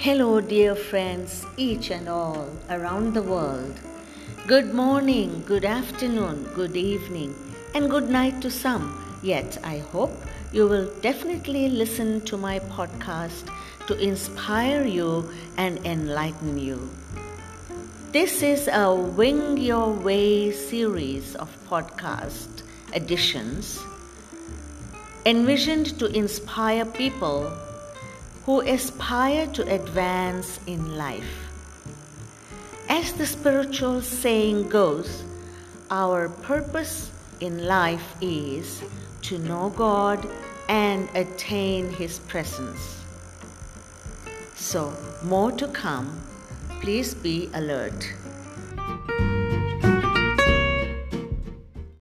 Hello, dear friends, each and all around the world. Good morning, good afternoon, good evening, and good night to some. Yet, I hope you will definitely listen to my podcast to inspire you and enlighten you. This is a Wing Your Way series of podcast editions envisioned to inspire people who aspire to advance in life. As the spiritual saying goes, our purpose in life is to know God and attain His presence. So, more to come. Please be alert.